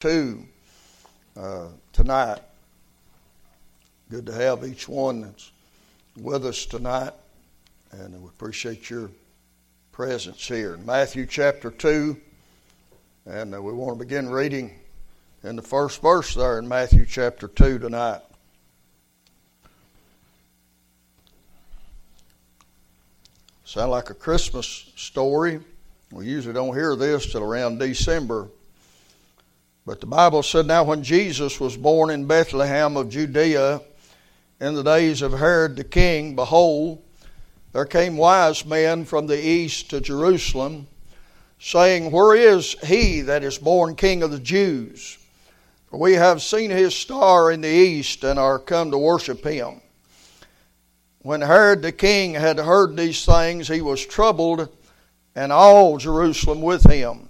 2 uh, tonight. Good to have each one that's with us tonight, and we appreciate your presence here. Matthew chapter 2, and uh, we want to begin reading in the first verse there in Matthew chapter 2 tonight. Sound like a Christmas story. We usually don't hear this till around December. But the Bible said, Now when Jesus was born in Bethlehem of Judea in the days of Herod the king, behold, there came wise men from the east to Jerusalem, saying, Where is he that is born king of the Jews? For we have seen his star in the east and are come to worship him. When Herod the king had heard these things, he was troubled, and all Jerusalem with him.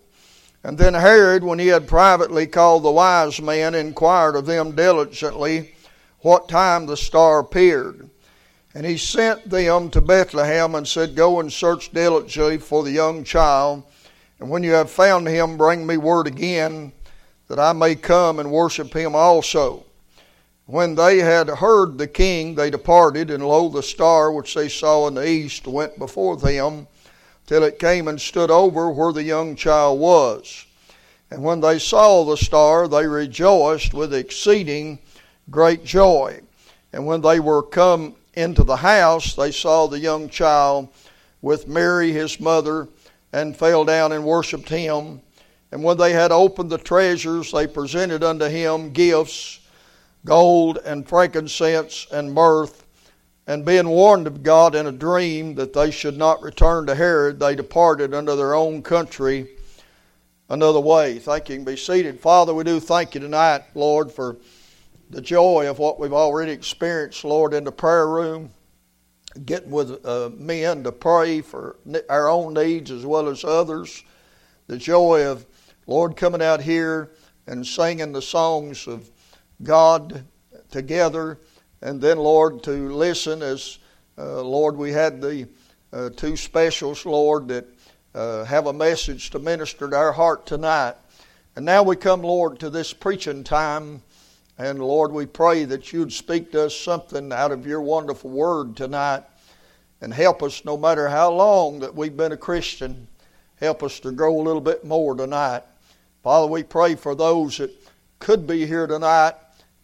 And then Herod, when he had privately called the wise men, inquired of them diligently what time the star appeared. And he sent them to Bethlehem and said, Go and search diligently for the young child, and when you have found him, bring me word again, that I may come and worship him also. When they had heard the king, they departed, and lo, the star which they saw in the east went before them till it came and stood over where the young child was. And when they saw the star, they rejoiced with exceeding great joy. And when they were come into the house, they saw the young child with Mary his mother, and fell down and worshipped him. And when they had opened the treasures, they presented unto him gifts, gold and frankincense and myrrh. And being warned of God in a dream that they should not return to Herod, they departed unto their own country another way. Thank you. you be seated. Father, we do thank you tonight, Lord, for the joy of what we've already experienced, Lord, in the prayer room, getting with uh, men to pray for our own needs as well as others. The joy of, Lord, coming out here and singing the songs of God together and then, Lord, to listen as, uh, Lord, we had the uh, two specials, Lord, that uh, have a message to minister to our heart tonight. And now we come, Lord, to this preaching time. And Lord, we pray that you'd speak to us something out of your wonderful word tonight and help us no matter how long that we've been a Christian. Help us to grow a little bit more tonight. Father, we pray for those that could be here tonight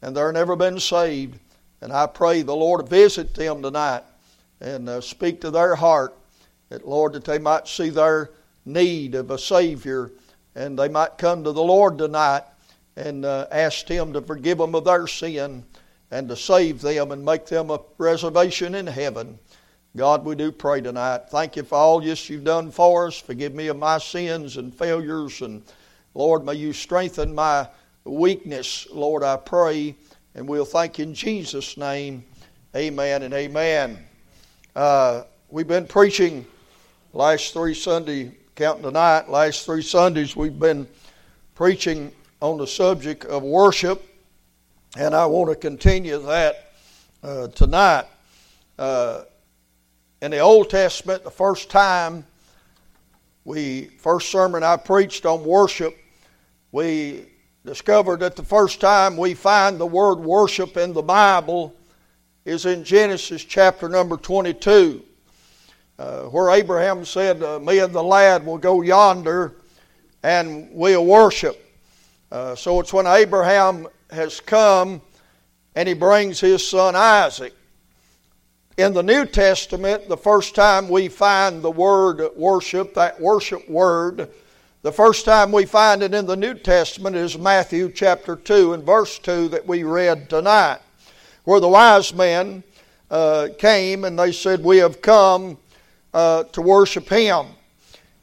and they're never been saved. And I pray the Lord to visit them tonight and uh, speak to their heart, that Lord, that they might see their need of a Savior and they might come to the Lord tonight and uh, ask Him to forgive them of their sin and to save them and make them a reservation in heaven. God, we do pray tonight. Thank you for all this you've done for us. Forgive me of my sins and failures. And Lord, may you strengthen my weakness, Lord, I pray. And we'll thank in Jesus' name. Amen and amen. Uh, we've been preaching last three Sunday, counting tonight, last three Sundays, we've been preaching on the subject of worship, and I want to continue that uh, tonight. Uh, in the Old Testament, the first time we first sermon I preached on worship, we discovered that the first time we find the word worship in the Bible is in Genesis chapter number 22, uh, where Abraham said, uh, Me and the lad will go yonder and we'll worship. Uh, so it's when Abraham has come and he brings his son Isaac. In the New Testament, the first time we find the word worship, that worship word, the first time we find it in the New Testament is Matthew chapter 2 and verse 2 that we read tonight, where the wise men uh, came and they said, We have come uh, to worship Him.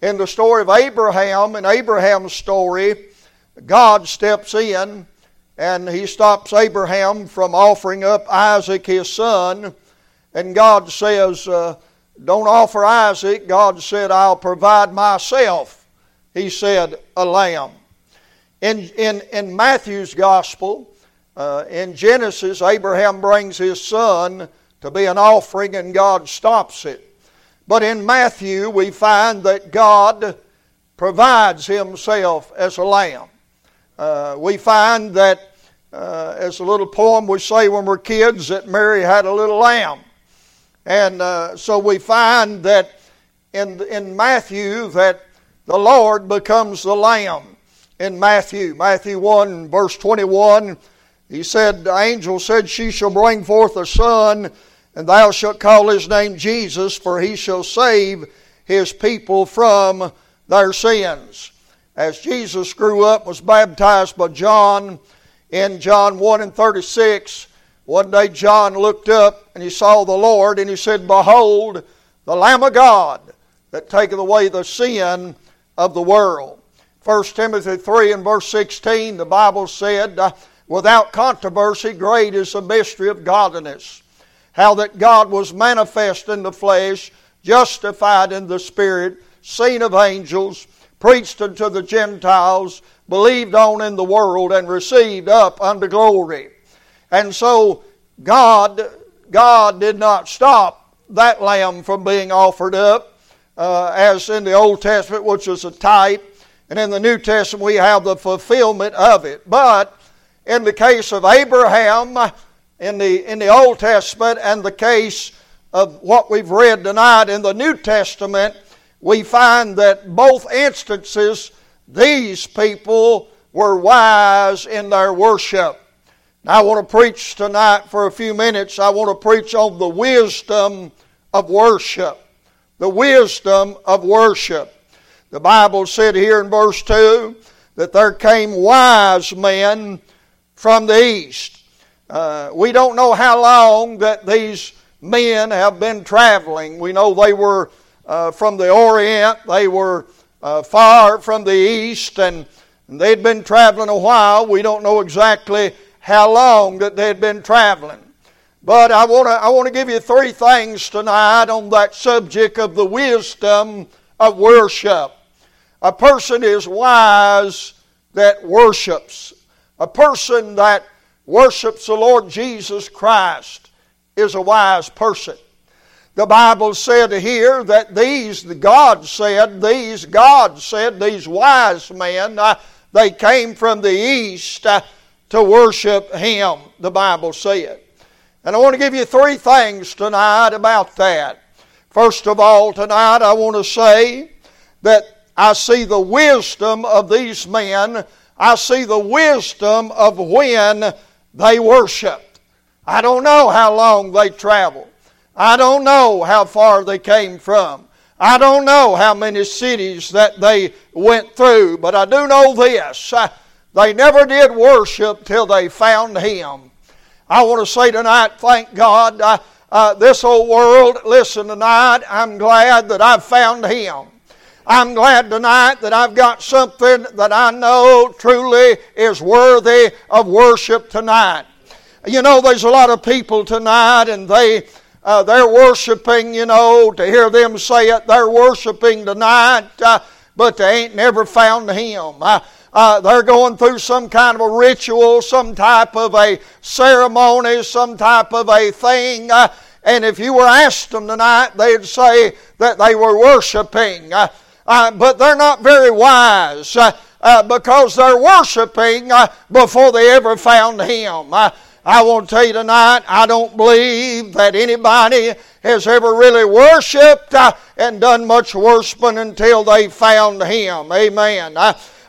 In the story of Abraham, in Abraham's story, God steps in and he stops Abraham from offering up Isaac his son. And God says, uh, Don't offer Isaac. God said, I'll provide myself. He said, A lamb. In, in, in Matthew's gospel, uh, in Genesis, Abraham brings his son to be an offering and God stops it. But in Matthew, we find that God provides himself as a lamb. Uh, we find that, uh, as a little poem we say when we're kids, that Mary had a little lamb. And uh, so we find that in, in Matthew that the Lord becomes the lamb in Matthew. Matthew 1, verse 21, he said, The angel said, She shall bring forth a son, and thou shalt call his name Jesus, for he shall save his people from their sins. As Jesus grew up, was baptized by John in John 1 and 36, one day John looked up and he saw the Lord, and he said, Behold, the Lamb of God that taketh away the sin of the world. 1 Timothy 3 and verse 16, the Bible said, uh, Without controversy, great is the mystery of godliness. How that God was manifest in the flesh, justified in the Spirit, seen of angels, preached unto the Gentiles, believed on in the world, and received up unto glory. And so God, God did not stop that lamb from being offered up, uh, as in the Old Testament, which was a type, and in the New Testament we have the fulfillment of it. But in the case of Abraham in the, in the Old Testament and the case of what we've read tonight in the New Testament, we find that both instances, these people were wise in their worship. Now, I want to preach tonight for a few minutes. I want to preach on the wisdom of worship. The wisdom of worship. The Bible said here in verse 2 that there came wise men from the east. Uh, we don't know how long that these men have been traveling. We know they were uh, from the Orient, they were uh, far from the East, and they'd been traveling a while. We don't know exactly how long that they'd been traveling. But I want to I want to give you three things tonight on that subject of the wisdom of worship. A person is wise that worships. A person that worships the Lord Jesus Christ is a wise person. The Bible said here that these, God said, these, God said, these wise men, uh, they came from the east uh, to worship Him, the Bible said. And I want to give you three things tonight about that. First of all, tonight I want to say that I see the wisdom of these men. I see the wisdom of when they worshiped. I don't know how long they traveled. I don't know how far they came from. I don't know how many cities that they went through, but I do know this. They never did worship till they found Him. I want to say tonight, thank God, uh, this old world, listen tonight, I'm glad that I've found Him. I'm glad tonight that I've got something that I know truly is worthy of worship tonight. You know, there's a lot of people tonight and they uh, they're worshiping, you know, to hear them say it, they're worshiping tonight, uh, but they ain't never found Him. Uh, they're going through some kind of a ritual, some type of a ceremony, some type of a thing. Uh, and if you were asked them tonight, they'd say that they were worshiping. Uh, but they're not very wise because they're worshiping before they ever found Him. I want to tell you tonight, I don't believe that anybody has ever really worshiped uh, and done much worshiping until they found Him. Amen.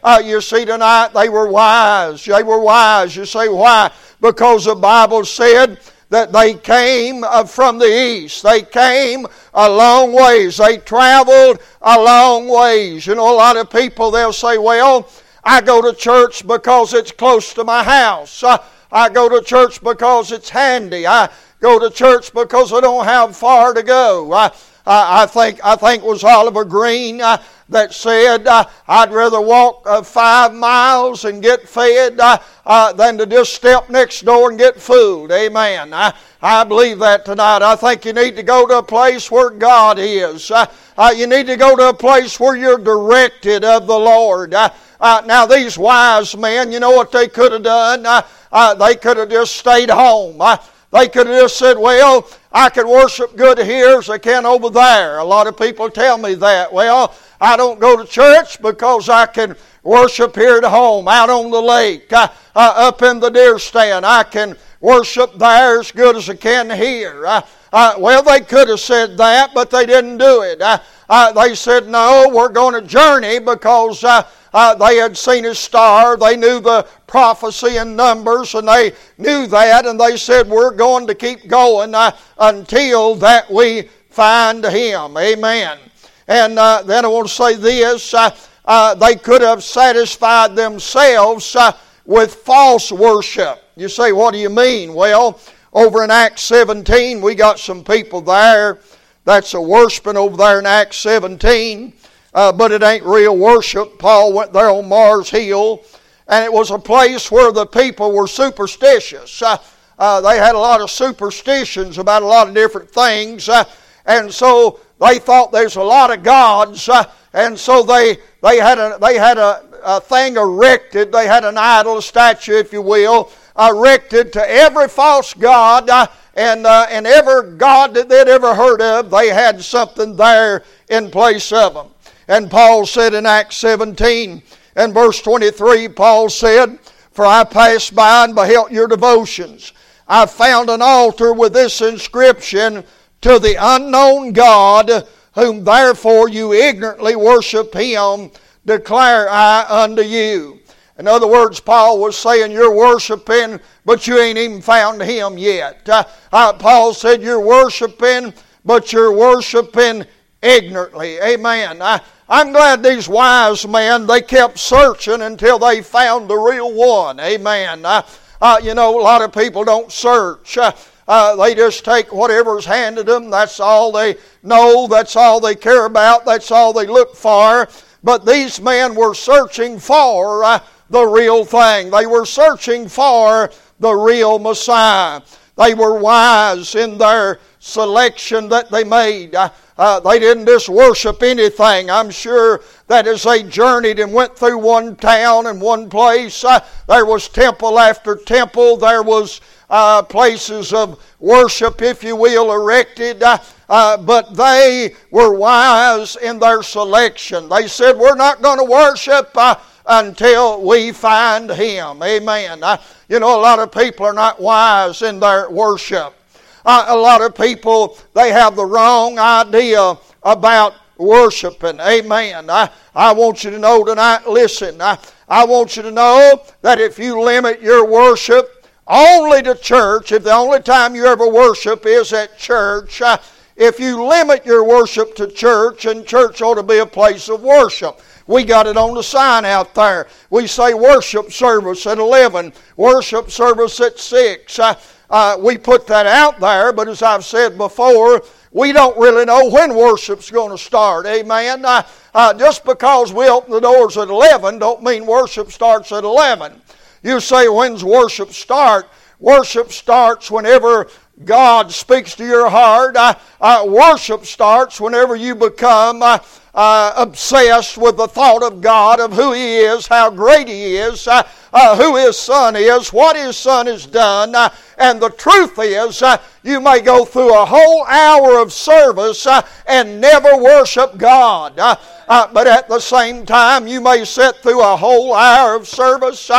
Uh, you see, tonight they were wise. They were wise. You say, why? Because the Bible said that they came uh, from the east. They came a long ways. They traveled a long ways. You know, a lot of people, they'll say, well, I go to church because it's close to my house. Uh, I go to church because it's handy. I go to church because I don't have far to go. I, I think I think it was Oliver Greene uh, that said, uh, "I'd rather walk uh, five miles and get fed uh, uh, than to just step next door and get fooled." Amen. I, I believe that tonight. I think you need to go to a place where God is. you need to go to a place where you're directed of the Lord. now, these wise men, you know what they could have done? they could have just stayed home. They could have just said, well, I can worship good here as I can over there. A lot of people tell me that. Well, I don't go to church because I can worship here at home, out on the lake, uh, uh, up in the deer stand. I can worship there as good as I can here. Uh well, they could have said that, but they didn't do it. Uh, uh, they said, no, we're going to journey because uh, they had seen a star. They knew the prophecy in Numbers, and they knew that, and they said, We're going to keep going uh, until that we find him. Amen. And uh, then I want to say this uh, uh, they could have satisfied themselves uh, with false worship. You say, What do you mean? Well, over in Acts 17, we got some people there. That's a worshiping over there in Acts 17 uh, but it ain't real worship. Paul went there on Mars Hill, and it was a place where the people were superstitious. Uh, uh, they had a lot of superstitions about a lot of different things, uh, and so they thought there's a lot of gods, uh, and so they they had a they had a, a thing erected. They had an idol, a statue, if you will, erected to every false god. Uh, and, uh, and every God that they'd ever heard of, they had something there in place of them. And Paul said in Acts 17 and verse 23, Paul said, For I passed by and beheld your devotions. I found an altar with this inscription, To the unknown God, whom therefore you ignorantly worship him, declare I unto you. In other words, Paul was saying, You're worshiping, but you ain't even found him yet. Uh, uh, Paul said, You're worshiping, but you're worshiping ignorantly. Amen. I, I'm glad these wise men, they kept searching until they found the real one. Amen. Uh, uh, you know, a lot of people don't search. Uh, uh, they just take whatever's handed them. That's all they know. That's all they care about. That's all they look for. But these men were searching for uh, the real thing. They were searching for the real Messiah. They were wise in their selection that they made. Uh, uh, they didn't just worship anything. I'm sure that as they journeyed and went through one town and one place, uh, there was temple after temple. There was uh, places of worship, if you will, erected. Uh, uh, but they were wise in their selection. They said, "We're not going to worship." Until we find Him. Amen. you know, a lot of people are not wise in their worship. Uh, a lot of people, they have the wrong idea about worshiping. Amen. I, I want you to know tonight, listen, I, I want you to know that if you limit your worship only to church, if the only time you ever worship is at church, uh, if you limit your worship to church, and church ought to be a place of worship. We got it on the sign out there. We say worship service at 11, worship service at 6. Uh, uh, we put that out there, but as I've said before, we don't really know when worship's going to start. Amen. Uh, just because we open the doors at 11 don't mean worship starts at 11. You say, when's worship start? Worship starts whenever God speaks to your heart. Uh, uh, worship starts whenever you become uh, uh, obsessed with the thought of God, of who He is, how great He is, uh, who His Son is, what His Son has done. And the truth is, you may go through a whole hour of service and never worship God. but at the same time, you may sit through a whole hour of service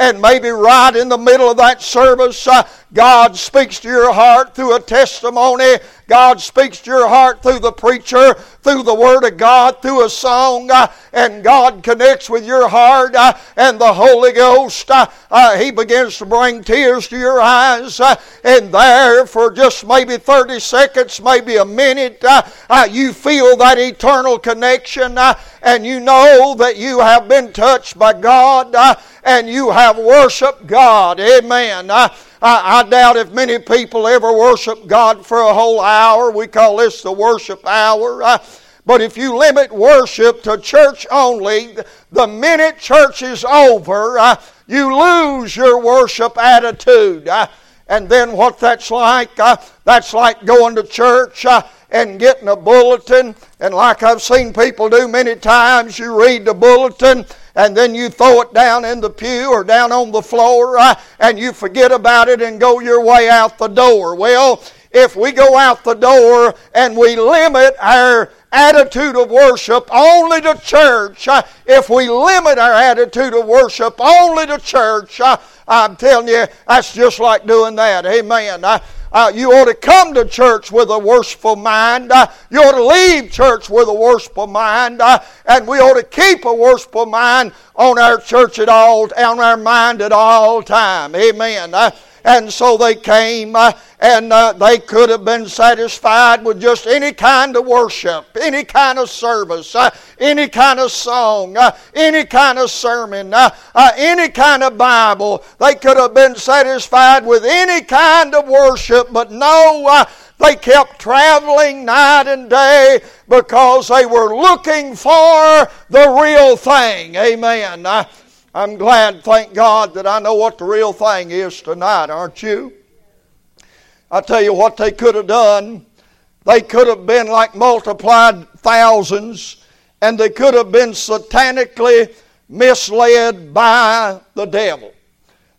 and maybe right in the middle of that service, uh, God speaks to your heart through a testimony. God speaks to your heart through the preacher, through the Word of God, through a song, uh, and God connects with your heart, uh, and the Holy Ghost, uh, uh He begins to bring tears to your eyes, uh, and there for just maybe 30 seconds, maybe a minute, uh, you feel that eternal connection, and you know that you have been touched by God, and you have worshiped God. Amen. I, I doubt if many people ever worship God for a whole hour. We call this the worship hour. Uh, but if you limit worship to church only, the minute church is over, uh, you lose your worship attitude. Uh, and then what that's like, uh, that's like going to church and getting a bulletin. And like I've seen people do many times, you read the bulletin and then you throw it down in the pew or down on the floor uh, and you forget about it and go your way out the door. Well, if we go out the door and we limit our attitude of worship only to church, uh, if we limit our attitude of worship only to church, uh, I'm telling you, that's just like doing that. Amen. Uh, uh, you ought to come to church with a worshipful mind. Uh, you ought to leave church with a worshipful mind. Uh, and we ought to keep a worshipful mind on our church at all, on our mind at all time. Amen. Uh, and so they came, uh, and uh, they could have been satisfied with just any kind of worship, any kind of service, uh, any kind of song, uh, any kind of sermon, uh, uh, any kind of Bible. They could have been satisfied with any kind of worship, but no, they kept traveling night and day because they were looking for the real thing. Amen. I'm glad, thank God, that I know what the real thing is tonight, aren't you? I tell you what they could have done. They could have been like multiplied thousands, and they could have been satanically misled by the devil.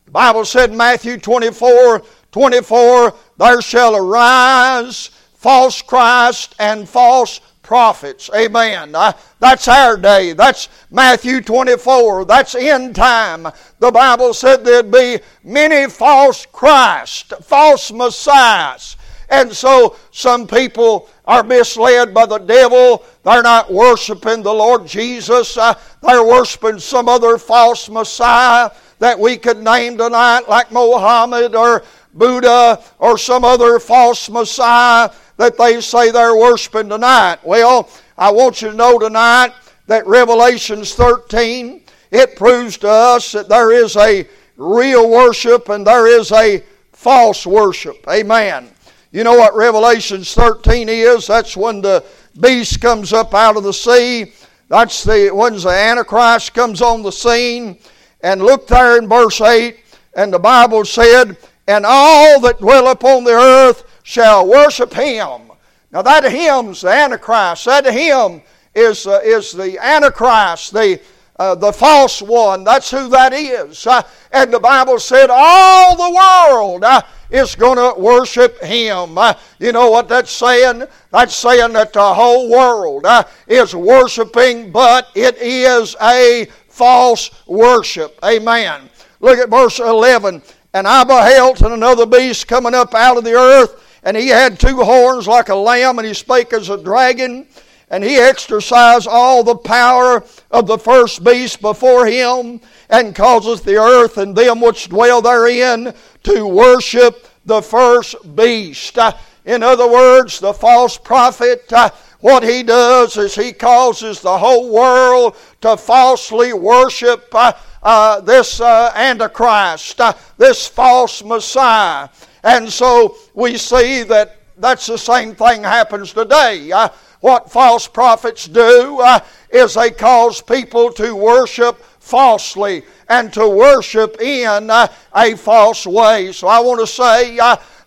The Bible said in Matthew 24 24, there shall arise false Christ and false prophets. Amen. Uh, that's our day. That's Matthew 24. That's end time. The Bible said there'd be many false Christ, false Messiahs. And so some people are misled by the devil. They're not worshiping the Lord Jesus. Uh, they're worshiping some other false Messiah that we could name tonight, like Mohammed or Buddha or some other false Messiah that they say they're worshiping tonight. Well, I want you to know tonight that Revelations 13, it proves to us that there is a real worship and there is a false worship. Amen. You know what Revelations 13 is? That's when the beast comes up out of the sea. That's the when the Antichrist comes on the scene. And look there in verse 8, and the Bible said, And all that dwell upon the earth shall worship him. Now that him's the Antichrist. That hymn is, uh, is the Antichrist, the, uh, the false one. That's who that is. Uh, and the Bible said all the world uh, is going to worship him. Uh, you know what that's saying? That's saying that the whole world uh, is worshiping, but it is a false worship. Amen. Look at verse 11. And I beheld another beast coming up out of the earth and he had two horns like a lamb, and he spake as a dragon. And he exercised all the power of the first beast before him, and causeth the earth and them which dwell therein to worship the first beast. Uh, in other words, the false prophet, uh, what he does is he causes the whole world to falsely worship uh, this uh, Antichrist, uh, this false Messiah. And so we see that that's the same thing happens today. Uh, what false prophets do uh, is they cause people to worship falsely and to worship in uh, a false way. So I want to say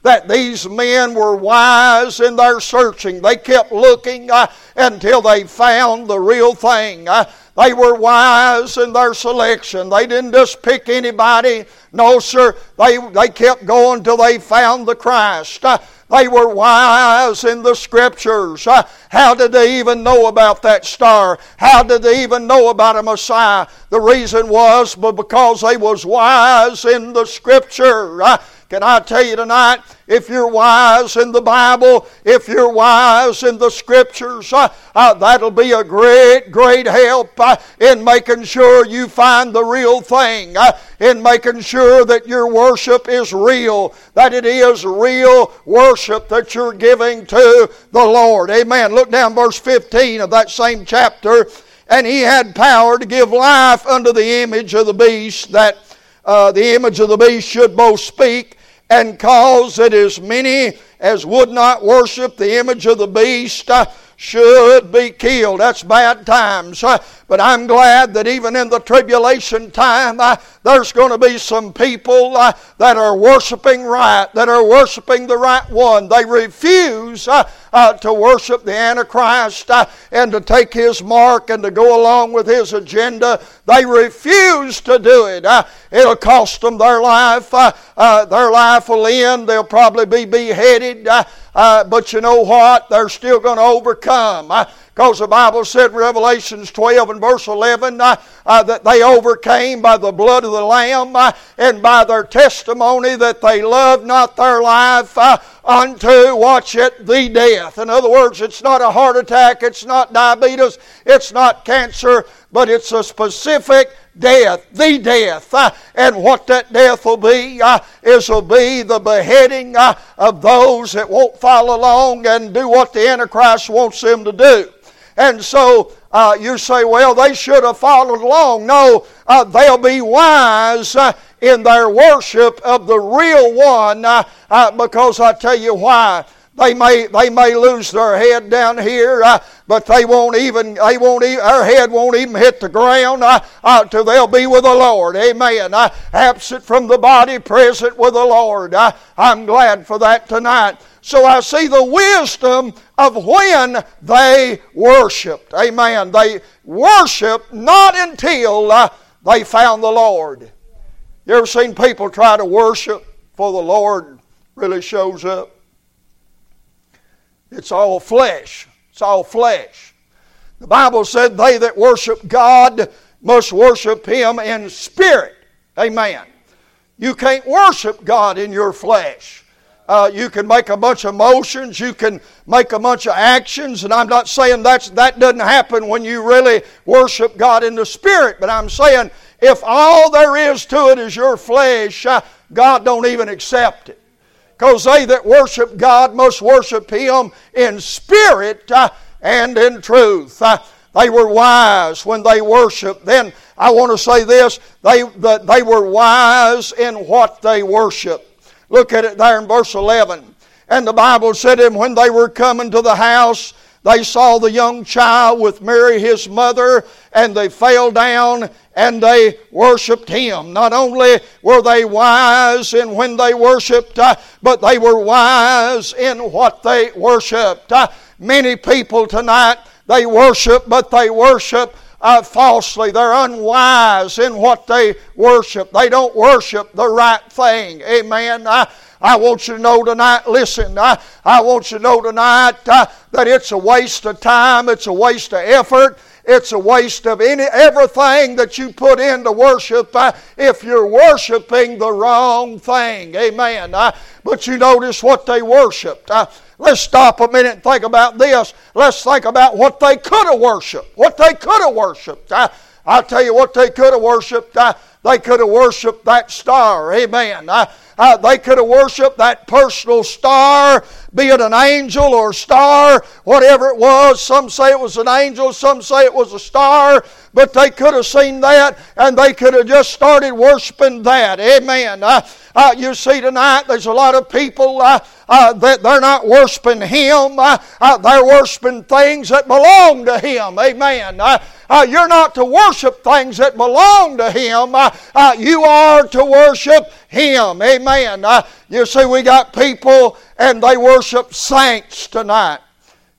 that these men were wise in their searching. They kept looking uh, until they found the real thing. Uh, they were wise in their selection. They didn't just pick anybody. No, sir. They, they kept going till they found the Christ. Uh, they were wise in the scriptures. Uh, how did they even know about that star? How did they even know about a Messiah? The reason was because they was wise in the scripture. Uh, can I tell you tonight, if you're wise in the Bible, if you're wise in the Scriptures, uh, uh, that'll be a great, great help uh, in making sure you find the real thing, uh, in making sure that your worship is real, that it is real worship that you're giving to the Lord. Amen. Look down verse 15 of that same chapter. And he had power to give life unto the image of the beast that uh, the image of the beast should both speak and cause that as many as would not worship the image of the beast uh, should be killed. That's bad times. Uh, but I'm glad that even in the tribulation time, uh, there's going to be some people uh, that are worshiping right, that are worshiping the right one. They refuse uh, uh, to worship the Antichrist uh, and to take his mark and to go along with his agenda. They refuse to do it. it'll cost them their life. their life will end. They'll probably be beheaded. But you know what? They're still going to overcome. Because the Bible said Revelations 12 and verse 11 uh, uh, that they overcame by the blood of the Lamb uh, and by their testimony that they loved not their life uh, unto, watch it, the death. In other words, it's not a heart attack, it's not diabetes, it's not cancer, but it's a specific death, the death. Uh, and what that death will be uh, is will be the beheading uh, of those that won't follow along and do what the Antichrist wants them to do. And so uh, you say, well, they should have followed along. No, uh, they'll be wise uh, in their worship of the real one uh, uh, because I tell you why. They may, they may lose their head down here, uh, but they won't even, they won't even, their head won't even hit the ground till they'll be with the Lord. Amen. absent from the body, present with the Lord. I'm glad for that tonight. So I see the wisdom of when they worshiped. Amen. They worshiped not until uh, they found the Lord. You ever seen people try to worship before the Lord really shows up? It's all flesh. It's all flesh. The Bible said they that worship God must worship Him in spirit. Amen. You can't worship God in your flesh. Uh, you can make a bunch of motions, you can make a bunch of actions, and I'm not saying that's, that doesn't happen when you really worship God in the Spirit, but I'm saying if all there is to it is your flesh, uh, God don't even accept it. Because they that worship God must worship Him in spirit uh, and in truth. Uh, they were wise when they worshiped. Then I want to say this they, the, they were wise in what they worshiped. Look at it there in verse 11. And the Bible said, And when they were coming to the house, they saw the young child with Mary his mother, and they fell down and they worshiped him. Not only were they wise in when they worshiped, uh, but they were wise in what they worshiped. Uh, many people tonight, they worship, but they worship uh, falsely. They're unwise in what they worship. They don't worship the right thing. Amen. I, I want you to know tonight, listen, I, I want you to know tonight uh, that it's a waste of time, it's a waste of effort. It's a waste of any everything that you put into worship uh, if you're worshiping the wrong thing. Amen. Uh, but you notice what they worshiped. Uh, Let's stop a minute and think about this. Let's think about what they could have worshiped. What they could have worshiped. I, I'll tell you what they could have worshiped. I, they could have worshiped that star. Amen. I, uh, they could have worshiped that personal star, be it an angel or a star, whatever it was. Some say it was an angel, some say it was a star, but they could have seen that and they could have just started worshiping that. Amen. Uh, you see, tonight there's a lot of people uh, uh, that they're not worshiping Him, uh, uh, they're worshiping things that belong to Him. Amen. Uh, you're not to worship things that belong to Him. Uh, you are to worship Him. Amen. Uh, you see, we got people and they worship saints tonight.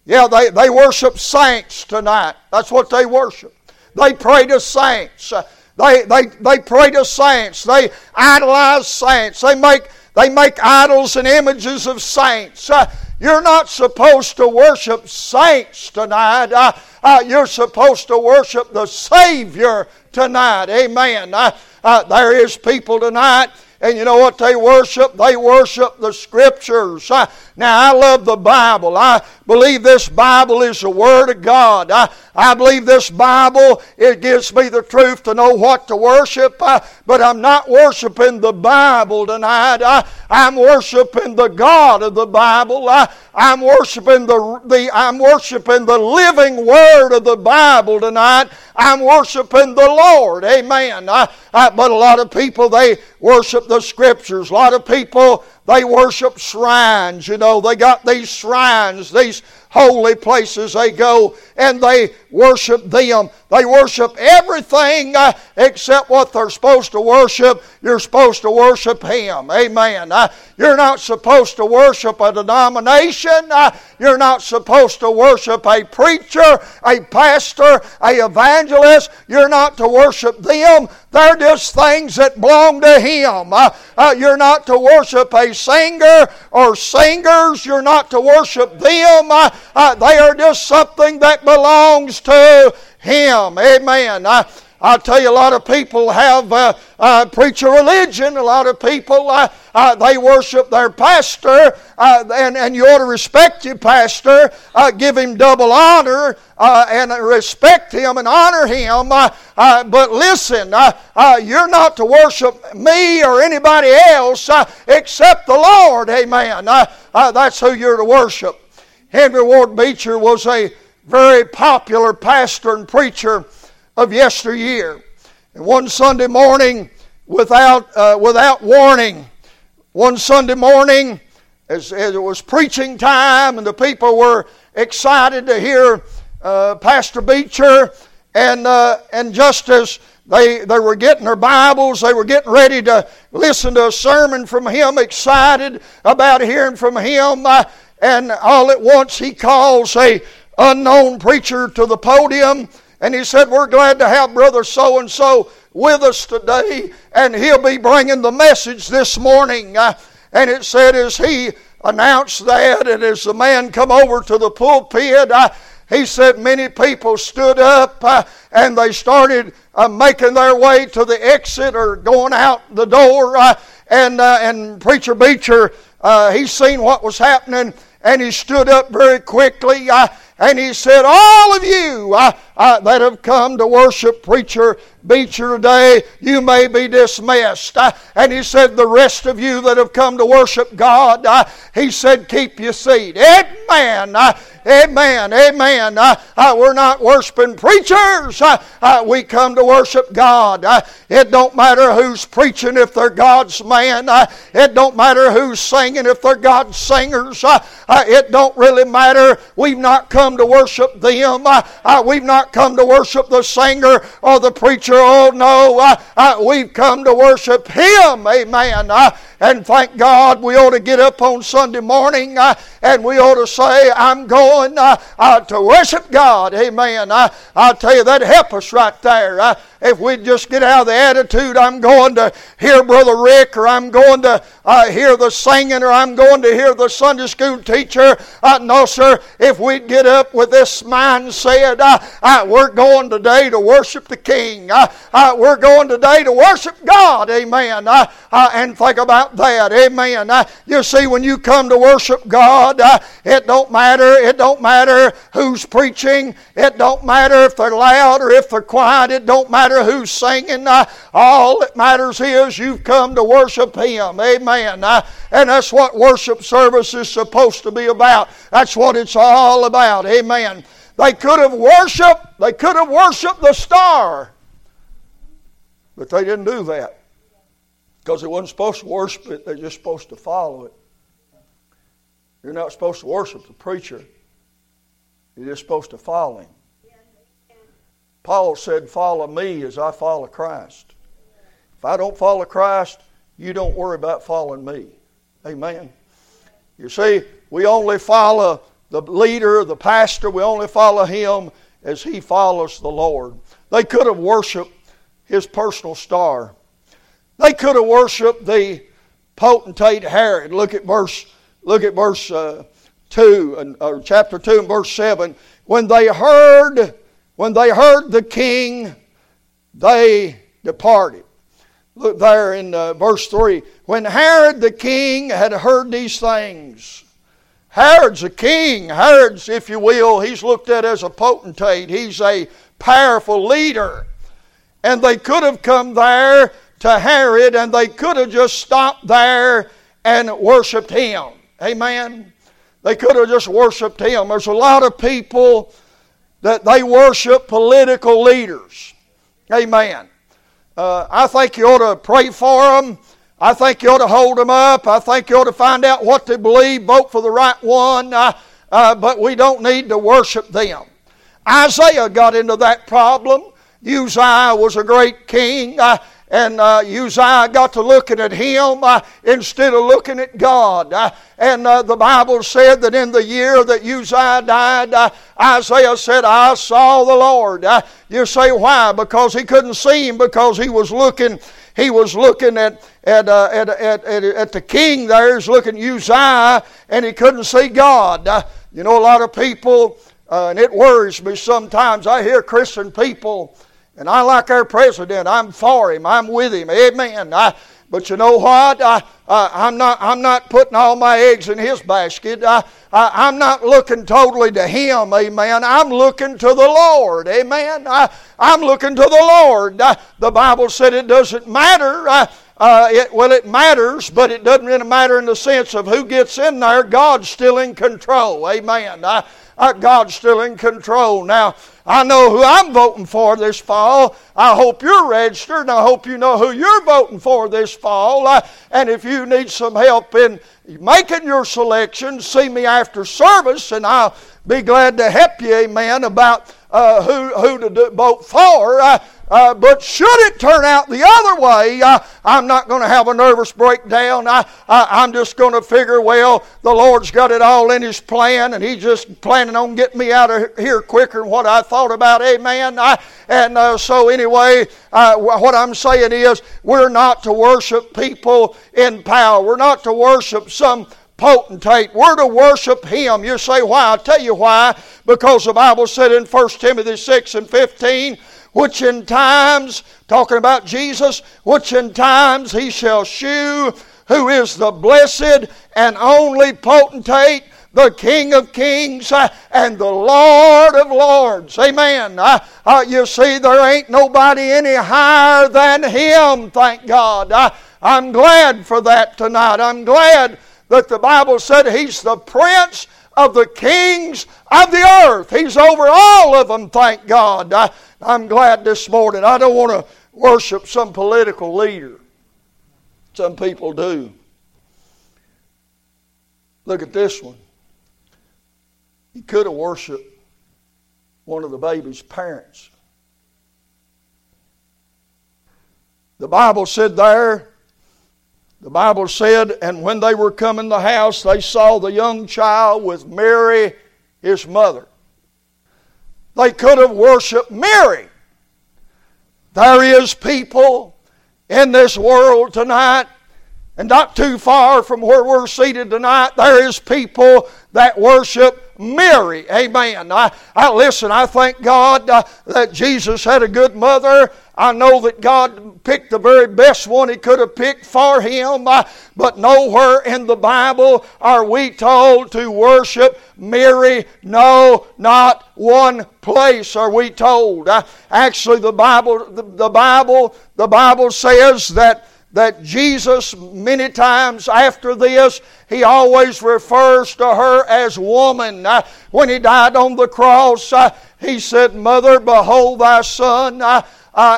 Yeah, they, they worship saints tonight. That's what they worship. They pray to saints. Uh, they, they, they pray to saints. They idolize saints. They make, they make idols and images of saints. Uh, you're not supposed to worship saints tonight. Uh, uh, you're supposed to worship the Savior tonight. Amen. Uh, uh, there is people tonight and you know what they worship? They worship the Scriptures. Uh, now, I love the Bible. I believe this Bible is the Word of God. I, I believe this Bible, it gives me the truth to know what to worship, uh, but I'm not worshiping the Bible tonight. I, I'm worshiping the God of the Bible. I, I'm worshiping the, the I'm worshiping the living Word of the Bible tonight. I'm worshiping the Lord. Amen. I, I, but a lot of people, they worship the scriptures. A lot of people, they worship shrines. You know, they got these shrines, these holy places they go and they worship them. They worship everything uh, except what they're supposed to worship. You're supposed to worship Him. Amen. Uh, you're not supposed to worship a denomination. Uh, you're not supposed to worship a preacher, a pastor, a evangelist. You're not to worship them. They're just things that belong to Him. Uh, uh, you're not to worship a singer or singers. You're not to worship them. Uh, uh, they are just something that belongs to Him. Amen. I, I tell you, a lot of people have uh, uh, preach a religion. A lot of people uh, uh they worship their pastor, uh, and and you ought to respect your pastor, uh, give him double honor, and respect him and honor him. but listen, you're not to worship me or anybody else except the Lord. Amen. that's who you're to worship. Henry Ward Beecher was a very popular pastor and preacher of yesteryear. And one Sunday morning, without, uh, without warning, one Sunday morning, as, as, it was preaching time and the people were excited to hear uh, Pastor Beecher, and, uh, and just as they, they were getting their Bibles, they were getting ready to listen to a sermon from him, excited about hearing from him, uh, and all at once he calls a unknown preacher to the podium and he said, We're glad to have Brother so and so with us today, and he'll be bringing the message this morning. Uh, and it said, as he announced that, and as the man come over to the pulpit, uh, he said many people stood up uh, and they started making their way to the exit or going out the door. And, and Preacher Beecher, he seen what was happening and he stood up very quickly and he said, All of you uh, uh, that have come to worship Preacher Beecher today, you may be dismissed. And he said, The rest of you that have come to worship God, he said, Keep your seat. Amen. Amen. Amen. We're not worshiping preachers. We come to worship God. it don't matter who's preaching if they're God's man. it don't matter who's singing if they're God's singers. it don't really matter. We've not come to worship them. we've not come to worship the singer or the preacher Oh, no, we've come to worship Him. Amen. And thank God we ought to get up on Sunday morning uh, and we ought to say, I'm going uh, uh, to worship God. Amen. I'll tell you, that help us right there. Uh, if we just get out of the attitude, I'm going to hear Brother Rick or I'm going to uh, hear the singing or I'm going to hear the Sunday school teacher. Uh, no, sir. If we'd get up with this mindset, we're going today to worship the King. we're going today to worship God. Amen. and think about about that. Amen. Uh, you see, when you come to worship God, uh, it don't matter. It don't matter who's preaching. It don't matter if they're loud or if they're quiet. It don't matter who's singing. Uh, all that matters is you've come to worship Him. Amen. And that's what worship service is supposed to be about. That's what it's all about. Amen. They could have worshiped. They could have worshiped the star. But they didn't do that. Because they wasn't supposed to worship it, they're just supposed to follow it. You're not supposed to worship the preacher. You're just supposed to follow him. Paul said, Follow me as I follow Christ. If I don't follow Christ, you don't worry about following me. Amen. You see, we only follow the leader, the pastor, we only follow him as he follows the Lord. They could have worshiped his personal star. They could have worshiped the potentate Herod. Look at verse, look at verse uh, 2, and, or chapter 2 and verse 7. When they heard, when they heard the king, they departed. Look there in uh, verse 3. When Herod the king had heard these things, Herod's a king. Herod's, if you will, he's looked at as a potentate. He's a powerful leader. And they could have come there to Herod, and they could have just stopped there and worshiped him. Amen. They could have just worshiped him. There's a lot of people that they worship political leaders. Amen. Uh, I think you ought to pray for them. I think you ought to hold them up. I think you ought to find out what they believe, vote for the right one, uh, uh, but we don't need to worship them. Isaiah got into that problem. Uzziah was a great king. Uh, and uh, Uzziah got to looking at him uh, instead of looking at God. Uh, and uh, the Bible said that in the year that Uzziah died, uh, Isaiah said, I saw the Lord. Uh, you say, why? Because he couldn't see him, because he was looking. He was looking at at, at, at, at, at the king there. He's looking at Uzziah, and he couldn't see God. you know, a lot of people, and it worries me sometimes. I hear Christian people and I like our president. I'm for him. I'm with him. Amen. I, but you know what? I, I, am not, I'm not putting all my eggs in his basket. I, I, am not looking totally to him. Amen. I'm looking to the Lord. Amen. I, I'm looking to the Lord. I, the Bible said it doesn't matter. I, uh, it, well, it matters, but it doesn't really matter in the sense of who gets in there. God's still in control. Amen. I, uh, God's still in control. Now, I know who I'm voting for this fall. I hope you're registered, and I hope you know who you're voting for this fall. Uh, and if you need some help in making your selection, see me after service, and I'll be glad to help you, amen, about uh, who, who to do, vote for. Uh, uh, but should it turn out the other way, uh, I'm not going to have a nervous breakdown. I, I, am just going to figure, well, the Lord's got it all in His plan, and He's just planning on getting me out of here quicker than what I thought about. Amen. I, and uh, so, anyway, uh, what I'm saying is, we're not to worship people in power. We're not to worship some potentate. We're to worship Him. You say, why? I'll tell you why. Because the Bible said in 1 Timothy 6 and 15, which in times, talking about Jesus, which in times he shall shew who is the blessed and only potentate, the King of kings uh, and the Lord of lords. Amen. Uh, uh, you see, there ain't nobody any higher than him, thank God. Uh, I'm glad for that tonight. I'm glad that the Bible said he's the prince of the kings of the earth. He's over all of them, thank God. I, I'm glad this morning. I don't want to worship some political leader. Some people do. Look at this one. He could have worshiped one of the baby's parents. The Bible said there the Bible said, and when they were come in the house, they saw the young child with Mary, his mother. They could have worshiped Mary. There is people in this world tonight, and not too far from where we're seated tonight, there is people that worship Mary. Amen. I, I listen, I thank God uh, that Jesus had a good mother I know that God picked the very best one He could have picked for him, uh, but nowhere in the Bible are we told to worship Mary. No, not one place are we told. Uh, actually, the Bible, the, the Bible, the Bible says that that Jesus, many times after this, he always refers to her as woman. Uh, when he died on the cross, uh, he said, Mother, behold thy son. Uh,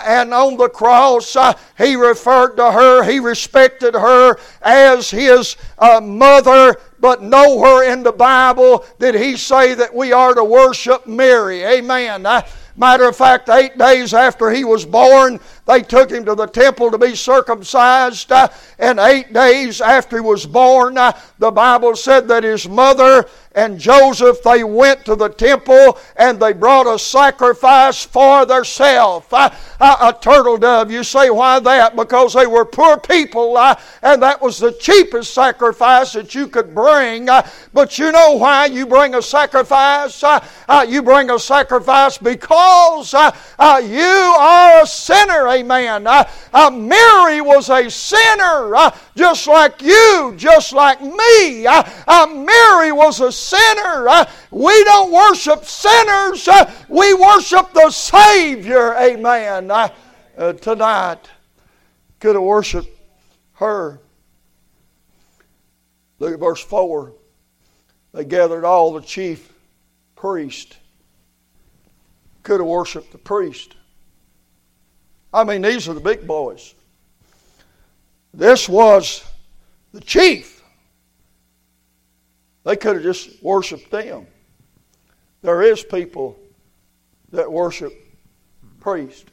and on the cross, he referred to her, he respected her as his uh, mother, but nowhere in the Bible did he say that we are to worship Mary. Amen. Matter of fact, eight days after he was born, they took him to the temple to be circumcised. Uh, and eight days after he was born, uh, the Bible said that his mother and Joseph, they went to the temple and they brought a sacrifice for themselves. Uh, a turtle dove. You say, why that? Because they were poor people uh, and that was the cheapest sacrifice that you could bring. Uh, but you know why you bring a sacrifice? Uh, uh, you bring a sacrifice because uh, you are a sinner. Amen. Mary was a sinner just like you, just like me. Mary was a sinner. Uh, we don't worship sinners, uh, we worship the Savior. Amen. Uh, tonight, could have worshiped her. Look at verse 4. They gathered all the chief priests. Could have worshiped the priest. I mean, these are the big boys. This was the chief. They could have just worshiped them. There is people that worship priests.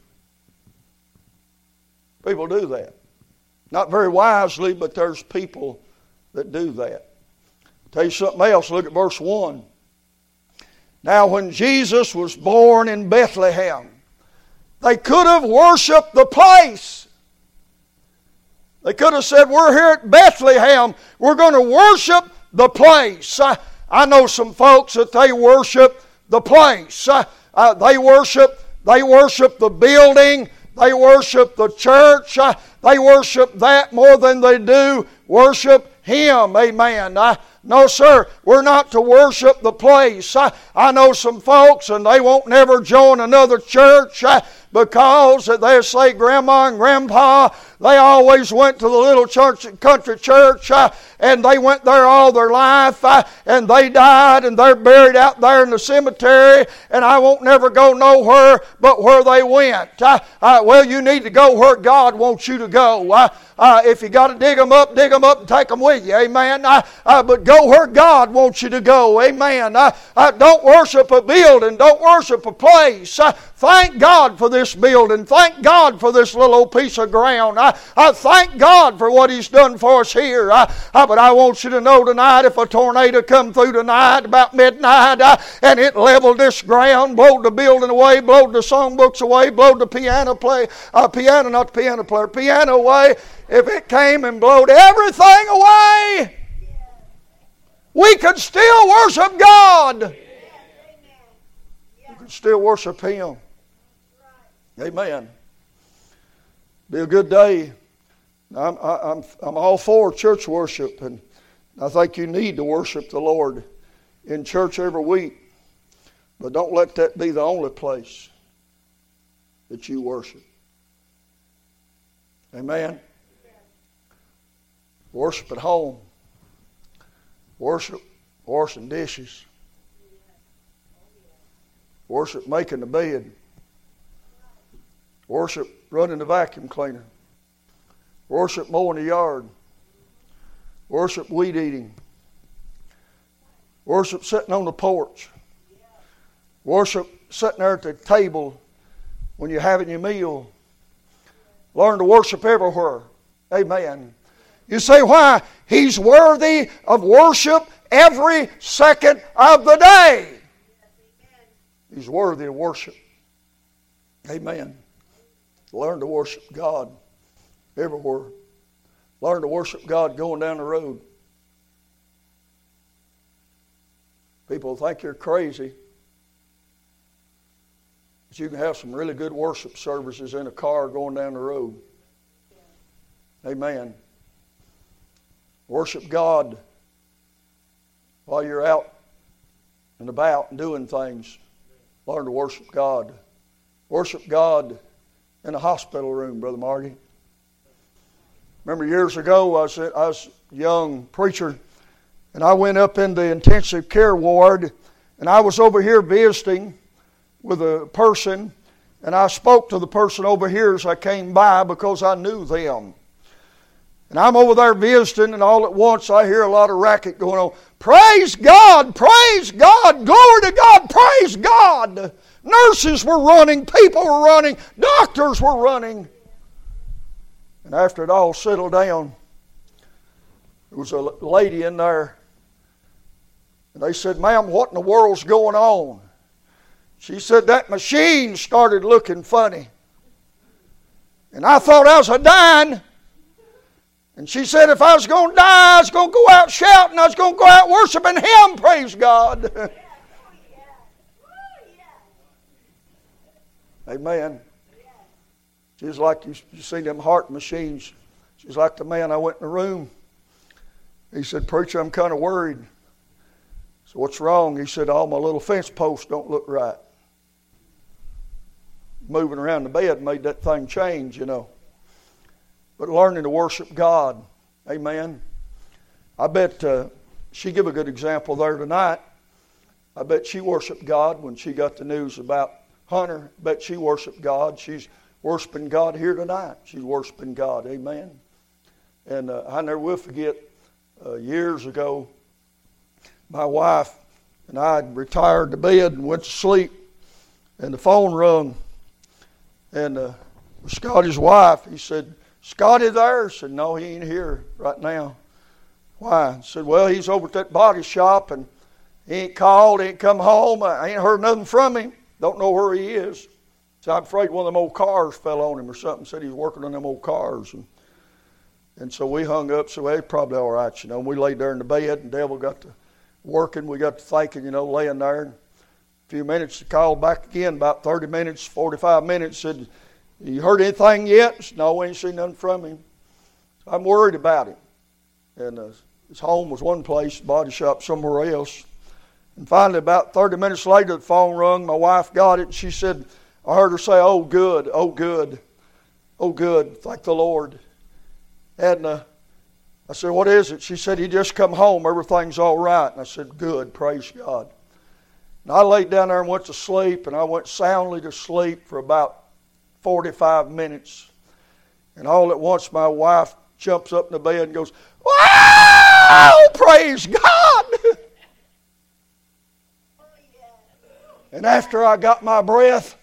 People do that. Not very wisely, but there's people that do that. I'll tell you something else. Look at verse 1. Now, when Jesus was born in Bethlehem, they could have worshiped the place. They could have said, We're here at Bethlehem. We're going to worship the place. I, I know some folks that they worship the place. They worship they worship the building. They worship the church. They worship that more than they do worship Him. Amen. No, sir, we're not to worship the place. I, I know some folks and they won't never join another church uh, because they say grandma and grandpa, they always went to the little church, country church uh, and they went there all their life uh, and they died and they're buried out there in the cemetery and I won't never go nowhere but where they went. Uh, uh well, you need to go where God wants you to go. Uh, uh, if you got to dig them up, dig them up and take them with you. Amen. but go where God wants you to go. Amen. don't worship a building. Don't worship a place. thank God for this building. Thank God for this little old piece of ground. I, I thank God for what He's done for us here. I, I, but I want you to know tonight if a tornado come through tonight about midnight uh, and it leveled this ground, blowed the building away, blowed the songbooks away, blowed the piano play, uh, piano, not the piano player, piano away, if it came and blowed everything away, we could still worship God. We could still worship Him. Amen. Be a good day. I'm, I'm, I'm all for church worship, and I think you need to worship the Lord in church every week. But don't let that be the only place that you worship. Amen. Worship at home. Worship washing dishes. Worship making the bed. Worship running the vacuum cleaner. Worship mowing the yard. Worship weed eating. Worship sitting on the porch. Worship sitting there at the table when you're having your meal. Learn to worship everywhere. Amen. You say, why? He's worthy of worship every second of the day. He's worthy of worship. Amen. Learn to worship God everywhere. Learn to worship God going down the road. People think you're crazy. But you can have some really good worship services in a car going down the road. Amen. Worship God while you're out and about and doing things. Learn to worship God. Worship God in a hospital room, Brother Margie. Remember years ago, I was, I was a young preacher, and I went up in the intensive care ward, and I was over here visiting with a person, and I spoke to the person over here as I came by because I knew them. And I'm over there visiting, and all at once I hear a lot of racket going on. Praise God! Praise God! Glory to God! Praise God! Nurses were running, people were running, doctors were running. And after it all settled down, there was a lady in there. And they said, Ma'am, what in the world's going on? She said, That machine started looking funny. And I thought I was a dying. And she said, If I was going to die, I was going to go out shouting. I was going to go out worshiping Him, praise God. Amen. She's like you, you see them heart machines. She's like the man I went in the room. He said, Preacher, I'm kind of worried. So what's wrong? He said, All my little fence posts don't look right. Moving around the bed made that thing change, you know. But learning to worship God, amen. I bet uh, she give a good example there tonight. I bet she worshiped God when she got the news about Hunter. I bet she worshiped God. She's worshiping God here tonight. She's worshiping God. Amen. And uh, I never will forget uh, years ago, my wife and I retired to bed and went to sleep, and the phone rung. And uh, Scotty's wife, he said, Scotty there? I said, No, he ain't here right now. Why? I said, Well, he's over at that body shop and he ain't called, he ain't come home. I ain't heard nothing from him. Don't know where he is. So I'm afraid one of them old cars fell on him or something. Said he was working on them old cars. And, and so we hung up. So it's probably all right, you know. And we laid there in the bed and Devil got to working. We got to thinking, you know, laying there. And a few minutes, he called back again, about 30 minutes, 45 minutes, said, You heard anything yet? Said, no, we ain't seen nothing from him. So I'm worried about him. And uh, his home was one place, body shop somewhere else. And finally, about 30 minutes later, the phone rung. My wife got it, and she said, I heard her say, Oh, good, oh, good, oh, good, thank the Lord. And uh, I said, What is it? She said, He just come home, everything's all right. And I said, Good, praise God. And I laid down there and went to sleep, and I went soundly to sleep for about 45 minutes. And all at once, my wife jumps up in the bed and goes, Wow! Praise God! And after I got my breath,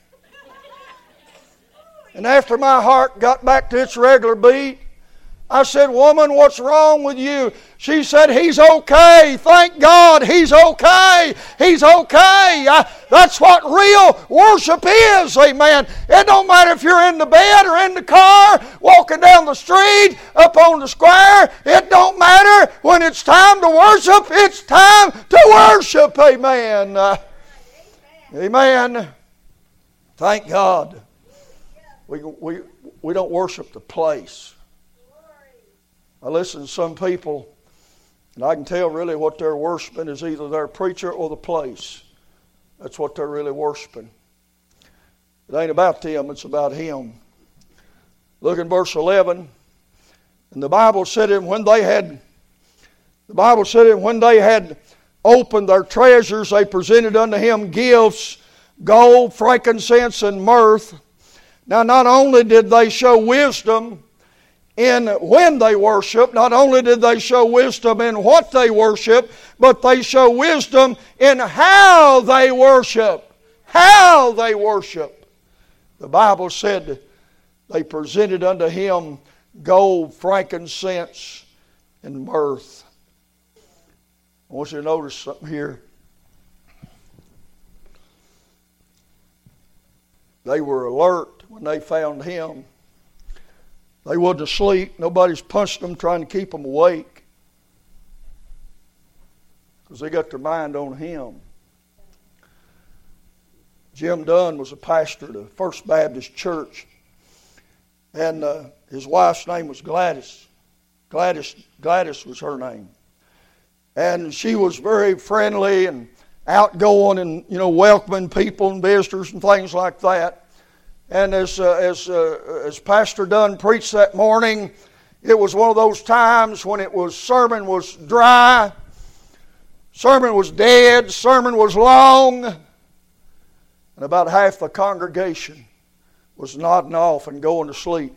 and after my heart got back to its regular beat, I said, Woman, what's wrong with you? She said, He's okay. Thank God, He's okay. He's okay. I, that's what real worship is, amen. It don't matter if you're in the bed or in the car, walking down the street, up on the square. It don't matter. When it's time to worship, it's time to worship, amen. Uh, amen. Thank God. We, we, we don't worship the place. I listen to some people, and I can tell really what they're worshiping is either their preacher or the place. That's what they're really worshiping. It ain't about them, it's about Him. Look in verse 11. And the Bible said, and when they had, the Bible said, and when they had opened their treasures, they presented unto him gifts, gold, frankincense, and myrrh. Now, not only did they show wisdom, in when they worship. Not only did they show wisdom in what they worship, but they show wisdom in how they worship. How they worship. The Bible said they presented unto him gold, frankincense, and myrrh. I want you to notice something here. They were alert when they found him. They wasn't asleep. Nobody's punched them trying to keep them awake because they got their mind on Him. Jim Dunn was a pastor at the First Baptist Church, and uh, his wife's name was Gladys. Gladys, Gladys was her name, and she was very friendly and outgoing, and you know, welcoming people and visitors and things like that. And as, uh, as, uh, as Pastor Dunn preached that morning, it was one of those times when it was sermon was dry, sermon was dead, sermon was long, and about half the congregation was nodding off and going to sleep.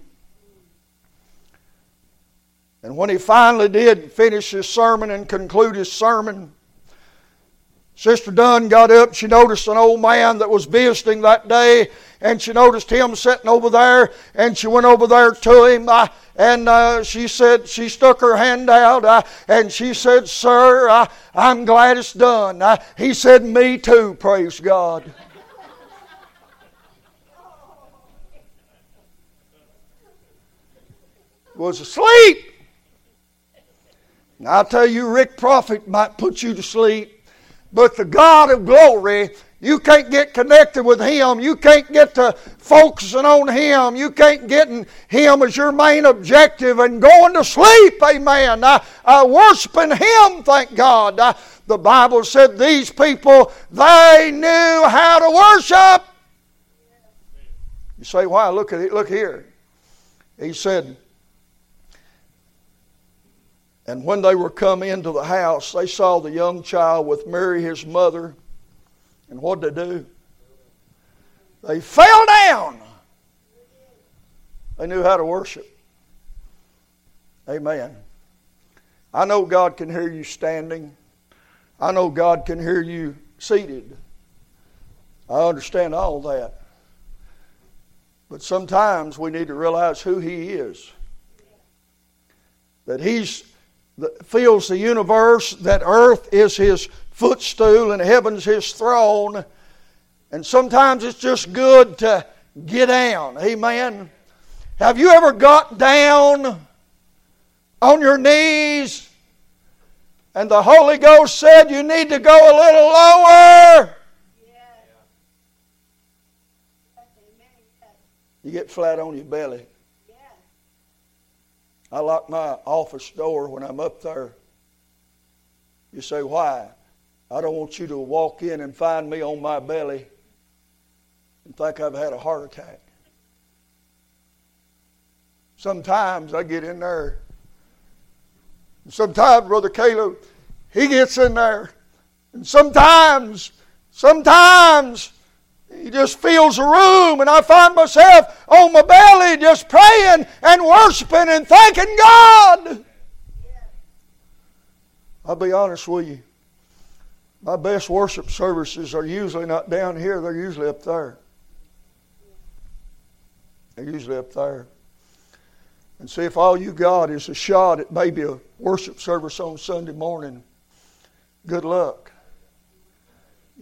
And when he finally did finish his sermon and conclude his sermon, Sister Dunn got up. She noticed an old man that was visiting that day, and she noticed him sitting over there, and she went over there to him. And uh, she said, she stuck her hand out, uh, and she said, Sir, uh, I'm glad it's done. Uh, he said, Me too, praise God. was asleep. Now, I'll tell you, Rick Prophet might put you to sleep. But the God of glory, you can't get connected with Him. You can't get to focusing on Him. You can't get Him as your main objective and going to sleep. Amen. Uh, uh, worshiping Him, thank God. The Bible said these people, they knew how to worship. You say, why? Look at it. Look here. He said, and when they were come into the house, they saw the young child with Mary his mother. And what did they do? They fell down. They knew how to worship. Amen. I know God can hear you standing. I know God can hear you seated. I understand all that. But sometimes we need to realize who He is. That He's fills the universe, that earth is His footstool and heaven's His throne. And sometimes it's just good to get down. Amen. Have you ever got down on your knees and the Holy Ghost said you need to go a little lower? You get flat on your belly. I lock my office door when I'm up there. You say, why? I don't want you to walk in and find me on my belly and think I've had a heart attack. Sometimes I get in there. Sometimes Brother Caleb, he gets in there. And sometimes, sometimes he just fills the room, and I find myself on my belly just praying and worshiping and thanking God. I'll be honest with you. My best worship services are usually not down here, they're usually up there. They're usually up there. And see, if all you got is a shot at maybe a worship service on Sunday morning, good luck.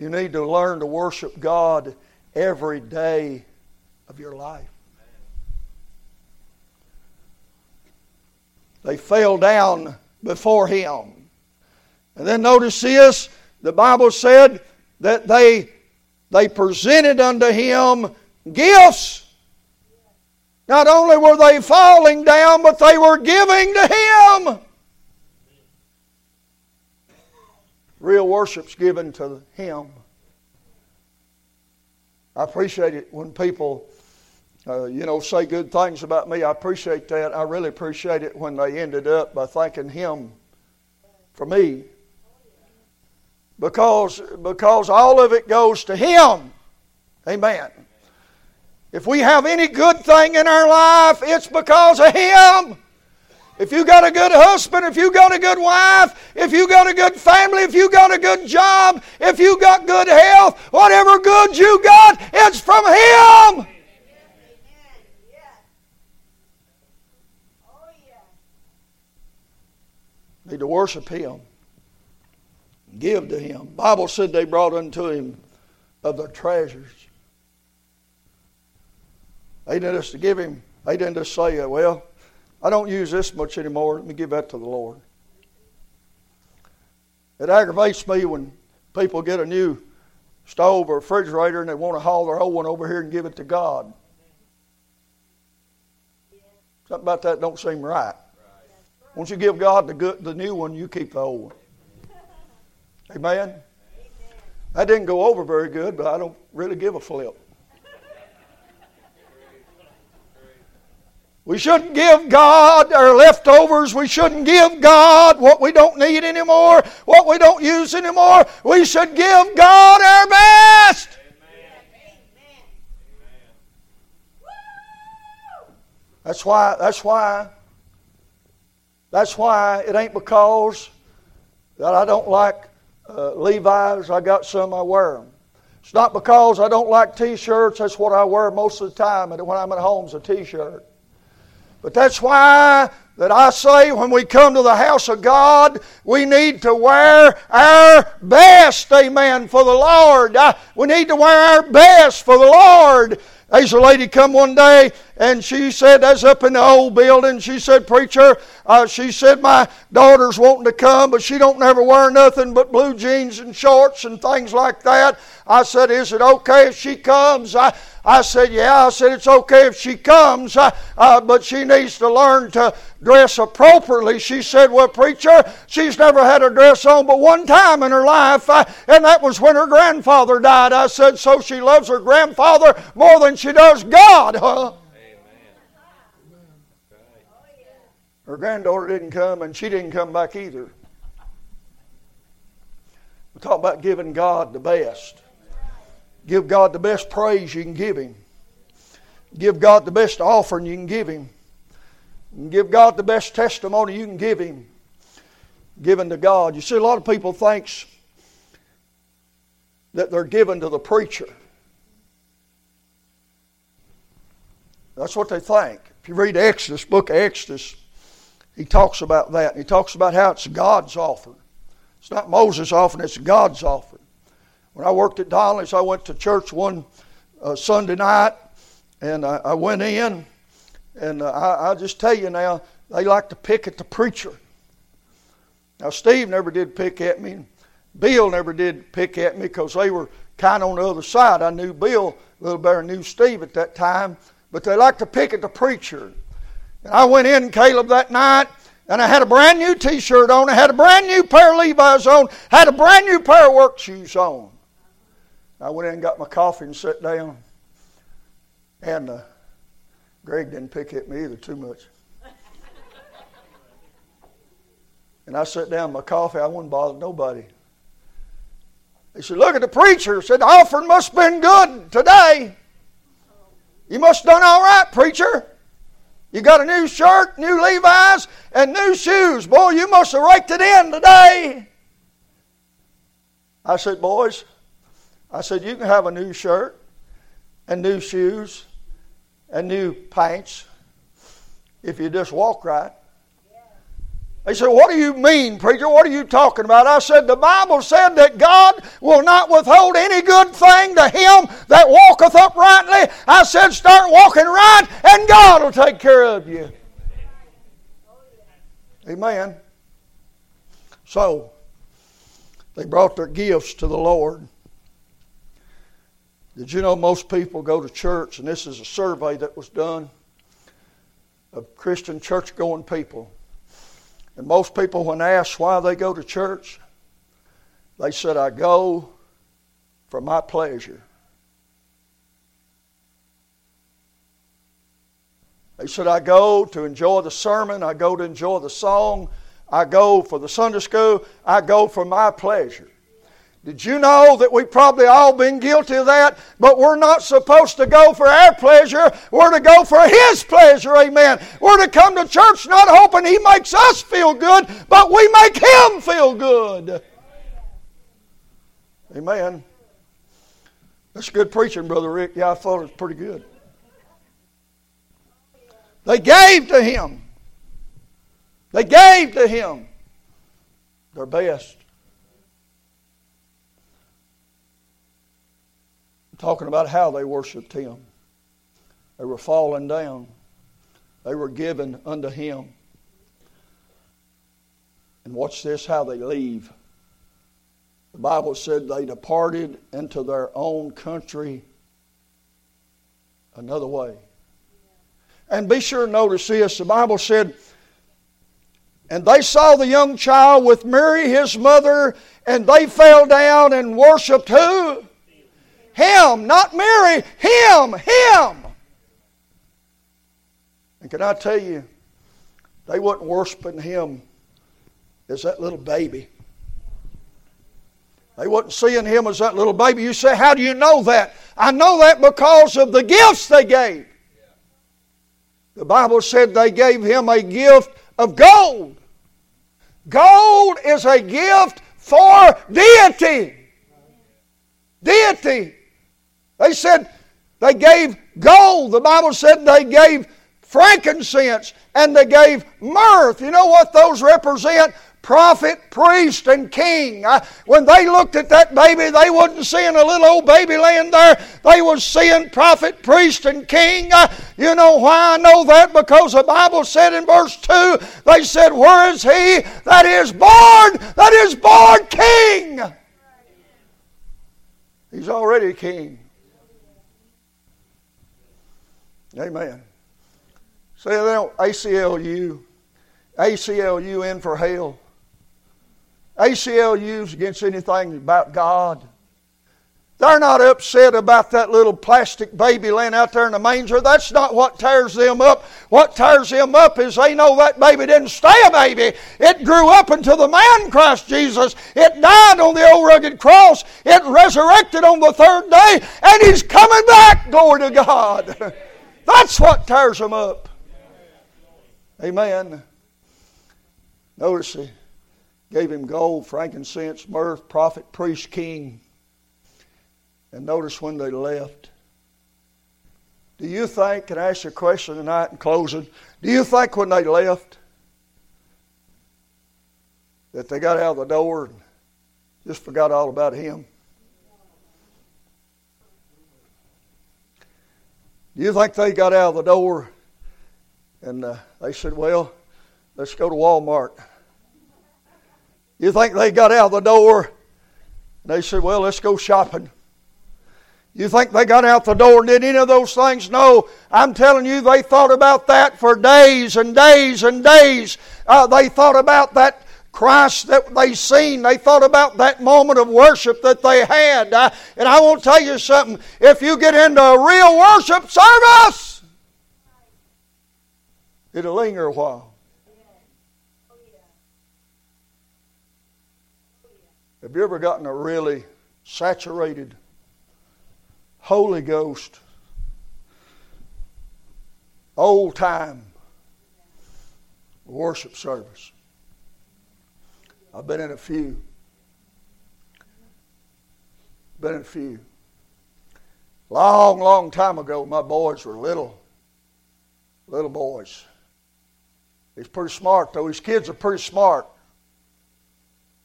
You need to learn to worship God every day of your life. They fell down before him. And then notice this the Bible said that they, they presented unto him gifts. Not only were they falling down, but they were giving to him. Real worship's given to him. I appreciate it when people, uh, you know, say good things about me. I appreciate that. I really appreciate it when they ended up by thanking Him for me. Because, because all of it goes to Him. Amen. If we have any good thing in our life, it's because of Him. If you got a good husband, if you got a good wife, if you got a good family, if you got a good job, if you got good health, whatever good you got, it's from Him. Need to worship Him. Give to Him. Bible said they brought unto Him of their treasures. They didn't just give Him, they didn't just say, well, I don't use this much anymore. Let me give that to the Lord. It aggravates me when people get a new stove or refrigerator and they want to haul their old one over here and give it to God. Something about that don't seem right. Once you give God the good, the new one, you keep the old one. Amen. That didn't go over very good, but I don't really give a flip. We shouldn't give God our leftovers. We shouldn't give God what we don't need anymore, what we don't use anymore. We should give God our best. That's why, that's why, that's why it ain't because that I don't like uh, Levi's. I got some, I wear them. It's not because I don't like t shirts. That's what I wear most of the time. And when I'm at home, it's a t shirt. But that's why that I say when we come to the house of God, we need to wear our best, amen, for the Lord. we need to wear our best for the Lord. There's a lady come one day and she said, that's up in the old building. She said, preacher, uh, she said, my daughter's wanting to come, but she don't never wear nothing but blue jeans and shorts and things like that. I said, is it okay if she comes? I, I said, Yeah. I said, It's okay if she comes, uh, uh, but she needs to learn to dress appropriately. She said, Well, preacher, she's never had a dress on but one time in her life, uh, and that was when her grandfather died. I said, So she loves her grandfather more than she does God, huh? Her granddaughter didn't come, and she didn't come back either. We talk about giving God the best. Give God the best praise you can give Him. Give God the best offering you can give Him. Give God the best testimony you can give Him. Given to God. You see, a lot of people thinks that they're given to the preacher. That's what they think. If you read Exodus, book of Exodus, he talks about that. He talks about how it's God's offering. It's not Moses' offering, it's God's offering. When I worked at Donnelly's, I went to church one uh, Sunday night, and I, I went in, and uh, I, I just tell you now, they like to pick at the preacher. Now, Steve never did pick at me. Bill never did pick at me because they were kind of on the other side. I knew Bill a little better knew Steve at that time, but they like to pick at the preacher. And I went in, Caleb, that night, and I had a brand new T-shirt on. I had a brand new pair of Levi's on. Had a brand new pair of work shoes on. I went in and got my coffee and sat down. And uh, Greg didn't pick at me either too much. and I sat down my coffee. I wouldn't bother nobody. He said, Look at the preacher. He said, The offering must have been good today. You must have done all right, preacher. You got a new shirt, new Levi's, and new shoes. Boy, you must have raked it in today. I said, Boys, I said, You can have a new shirt and new shoes and new pants if you just walk right. They said, What do you mean, preacher? What are you talking about? I said, The Bible said that God will not withhold any good thing to him that walketh uprightly. I said, Start walking right, and God will take care of you. Amen. So, they brought their gifts to the Lord. Did you know most people go to church, and this is a survey that was done of Christian church going people. And most people, when asked why they go to church, they said, I go for my pleasure. They said, I go to enjoy the sermon, I go to enjoy the song, I go for the Sunday school, I go for my pleasure. Did you know that we've probably all been guilty of that? But we're not supposed to go for our pleasure. We're to go for His pleasure, amen. We're to come to church not hoping He makes us feel good, but we make Him feel good. Amen. That's good preaching, Brother Rick. Yeah, I thought it was pretty good. They gave to Him. They gave to Him their best. Talking about how they worshiped him. They were falling down, they were given unto him. And watch this how they leave. The Bible said they departed into their own country another way. And be sure to notice this. The Bible said, and they saw the young child with Mary, his mother, and they fell down and worshiped who? Him, not Mary, Him, Him. And can I tell you, they wasn't worshiping Him as that little baby. They wasn't seeing Him as that little baby. You say, How do you know that? I know that because of the gifts they gave. The Bible said they gave Him a gift of gold. Gold is a gift for deity. Deity. They said they gave gold. The Bible said they gave frankincense and they gave myrrh. You know what those represent? prophet, priest, and king. When they looked at that baby, they wasn't seeing a little old baby laying there. They was seeing prophet, priest, and king. You know why I know that? Because the Bible said in verse 2, they said, Where is he that is born, that is born king? He's already king. Amen. Say they don't ACLU. ACLU in for hell. ACLU's against anything about God. They're not upset about that little plastic baby laying out there in the manger. That's not what tears them up. What tears them up is they know that baby didn't stay a baby. It grew up into the man Christ Jesus. It died on the old rugged cross. It resurrected on the third day, and He's coming back. Glory to God. That's what tears them up. Amen. Notice he gave him gold, frankincense, myrrh, prophet, priest, king. And notice when they left. Do you think, can I ask you a question tonight in closing? Do you think when they left that they got out of the door and just forgot all about him? Do you think they got out of the door and uh, they said, Well, let's go to Walmart? You think they got out of the door and they said, Well, let's go shopping? You think they got out the door and did any of those things? No. I'm telling you, they thought about that for days and days and days. Uh, they thought about that Christ that they seen. They thought about that moment of worship that they had. And I want to tell you something. If you get into a real worship service, it'll linger a while. Have you ever gotten a really saturated Holy Ghost, old time worship service. I've been in a few. Been in a few. Long, long time ago, my boys were little, little boys. He's pretty smart, though. His kids are pretty smart.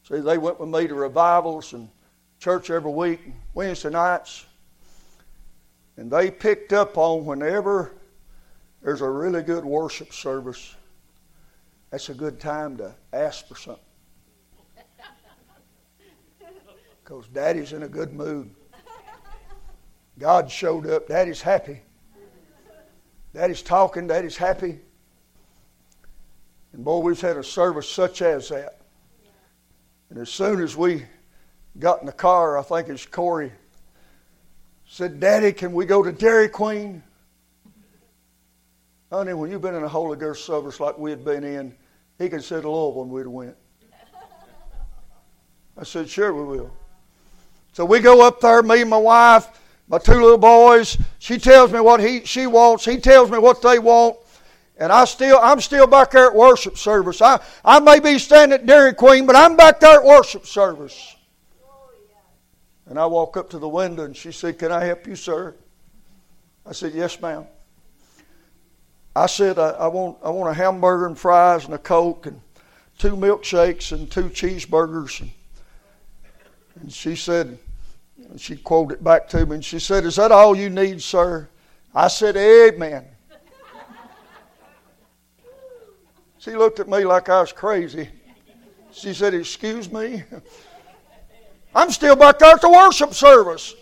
See, they went with me to revivals and church every week, Wednesday nights. And they picked up on whenever there's a really good worship service, that's a good time to ask for something. Because daddy's in a good mood. God showed up. Daddy's happy. Daddy's talking. Daddy's happy. And boy, we've had a service such as that. And as soon as we got in the car, I think it's Corey said, Daddy, can we go to Dairy Queen? Honey, when you've been in a Holy Ghost service like we had been in, he could say to Louisville and we'd have went. I said, sure we will. So we go up there, me and my wife, my two little boys. She tells me what he, she wants. He tells me what they want. And I still, I'm still back there at worship service. I, I may be standing at Dairy Queen, but I'm back there at worship service. And I walk up to the window and she said, Can I help you, sir? I said, Yes, ma'am. I said, I, I, want, I want a hamburger and fries and a Coke and two milkshakes and two cheeseburgers. And, and she said, and she quoted it back to me and she said, Is that all you need, sir? I said, Amen. she looked at me like I was crazy. She said, Excuse me? I'm still back there at the worship service.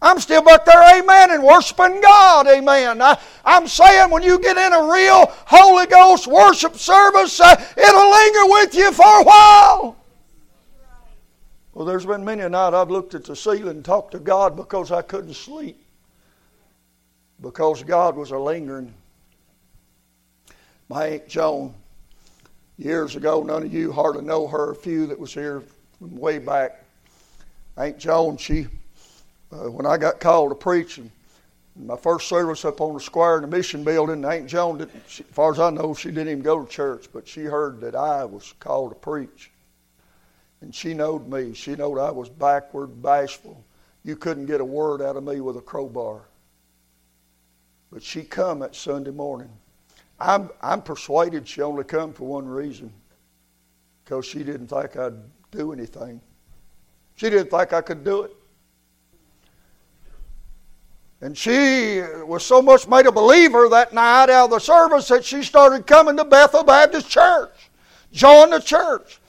I'm still back there, amen, and worshiping God, amen. I, am saying when you get in a real Holy Ghost worship service, uh, it'll linger with you for a while. Well, there's been many a night I've looked at the ceiling and talked to God because I couldn't sleep. Because God was a lingering. My Aunt Joan, years ago, none of you hardly know her, a few that was here from way back. Aunt Joan, she, uh, when I got called to preach, and my first service up on the square in the mission building, Aunt Joan, didn't, she, as far as I know, she didn't even go to church, but she heard that I was called to preach. And she knowed me. She knowed I was backward, bashful. You couldn't get a word out of me with a crowbar. But she come at Sunday morning. I'm, I'm persuaded she only come for one reason, because she didn't think I'd do anything. She didn't think I could do it. And she was so much made a believer that night out of the service that she started coming to Bethel Baptist Church, joined the church,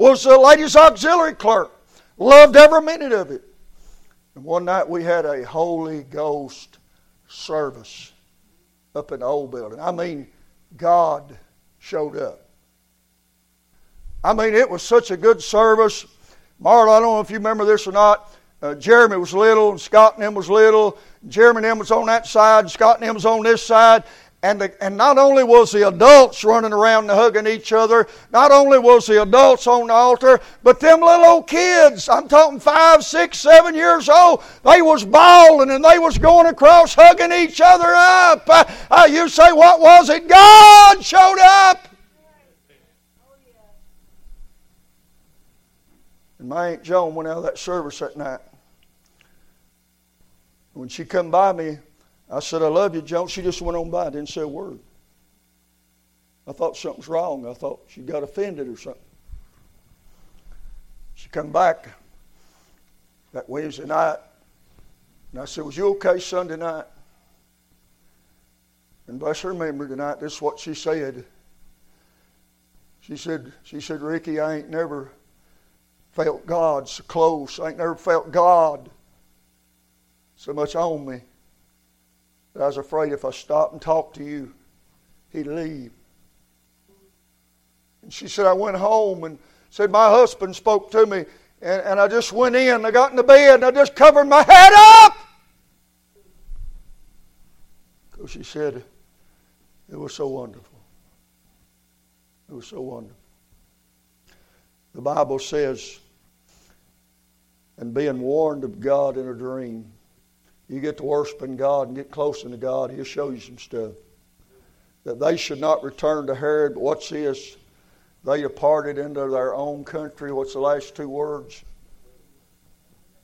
was the ladies' auxiliary clerk, loved every minute of it. And one night we had a Holy Ghost service up in the old building. I mean, God showed up. I mean, it was such a good service. Marla, I don't know if you remember this or not. Uh, Jeremy was little, and Scott and was little. Jeremy and was on that side, and Scott and was on this side. And, the, and not only was the adults running around and hugging each other, not only was the adults on the altar, but them little old kids, I'm talking five, six, seven years old, they was bawling and they was going across hugging each other up. Uh, uh, you say, what was it? God showed up. And my Aunt Joan went out of that service that night. When she come by me, I said, I love you, Joan. She just went on by, didn't say a word. I thought something's wrong. I thought she got offended or something. She come back that Wednesday night, and I said, Was you okay Sunday night? And bless her memory tonight, this is what she said. She said, she said, Ricky, I ain't never felt God so close. I ain't never felt God so much on me. But I was afraid if I stopped and talked to you, he'd leave. And she said, I went home and said, My husband spoke to me, and, and I just went in. I got in the bed and I just covered my head up. Because she said, It was so wonderful. It was so wonderful. The Bible says, and being warned of God in a dream you get to worshiping God and get close to God, He'll show you some stuff. That they should not return to Herod, but what's this? They departed into their own country. What's the last two words?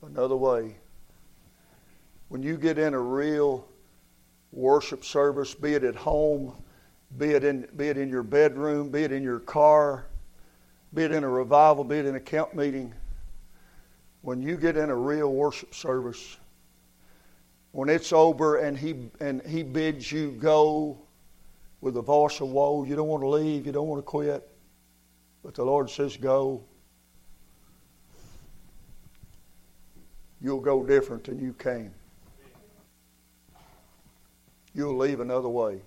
Another way. When you get in a real worship service, be it at home, be it in, be it in your bedroom, be it in your car, be it in a revival, be it in a camp meeting, when you get in a real worship service, when it's over and he and he bids you go with a voice of woe, you don't want to leave, you don't want to quit, but the Lord says go. You'll go different than you came. You'll leave another way.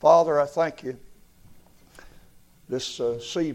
Father, I thank you this uh, evening.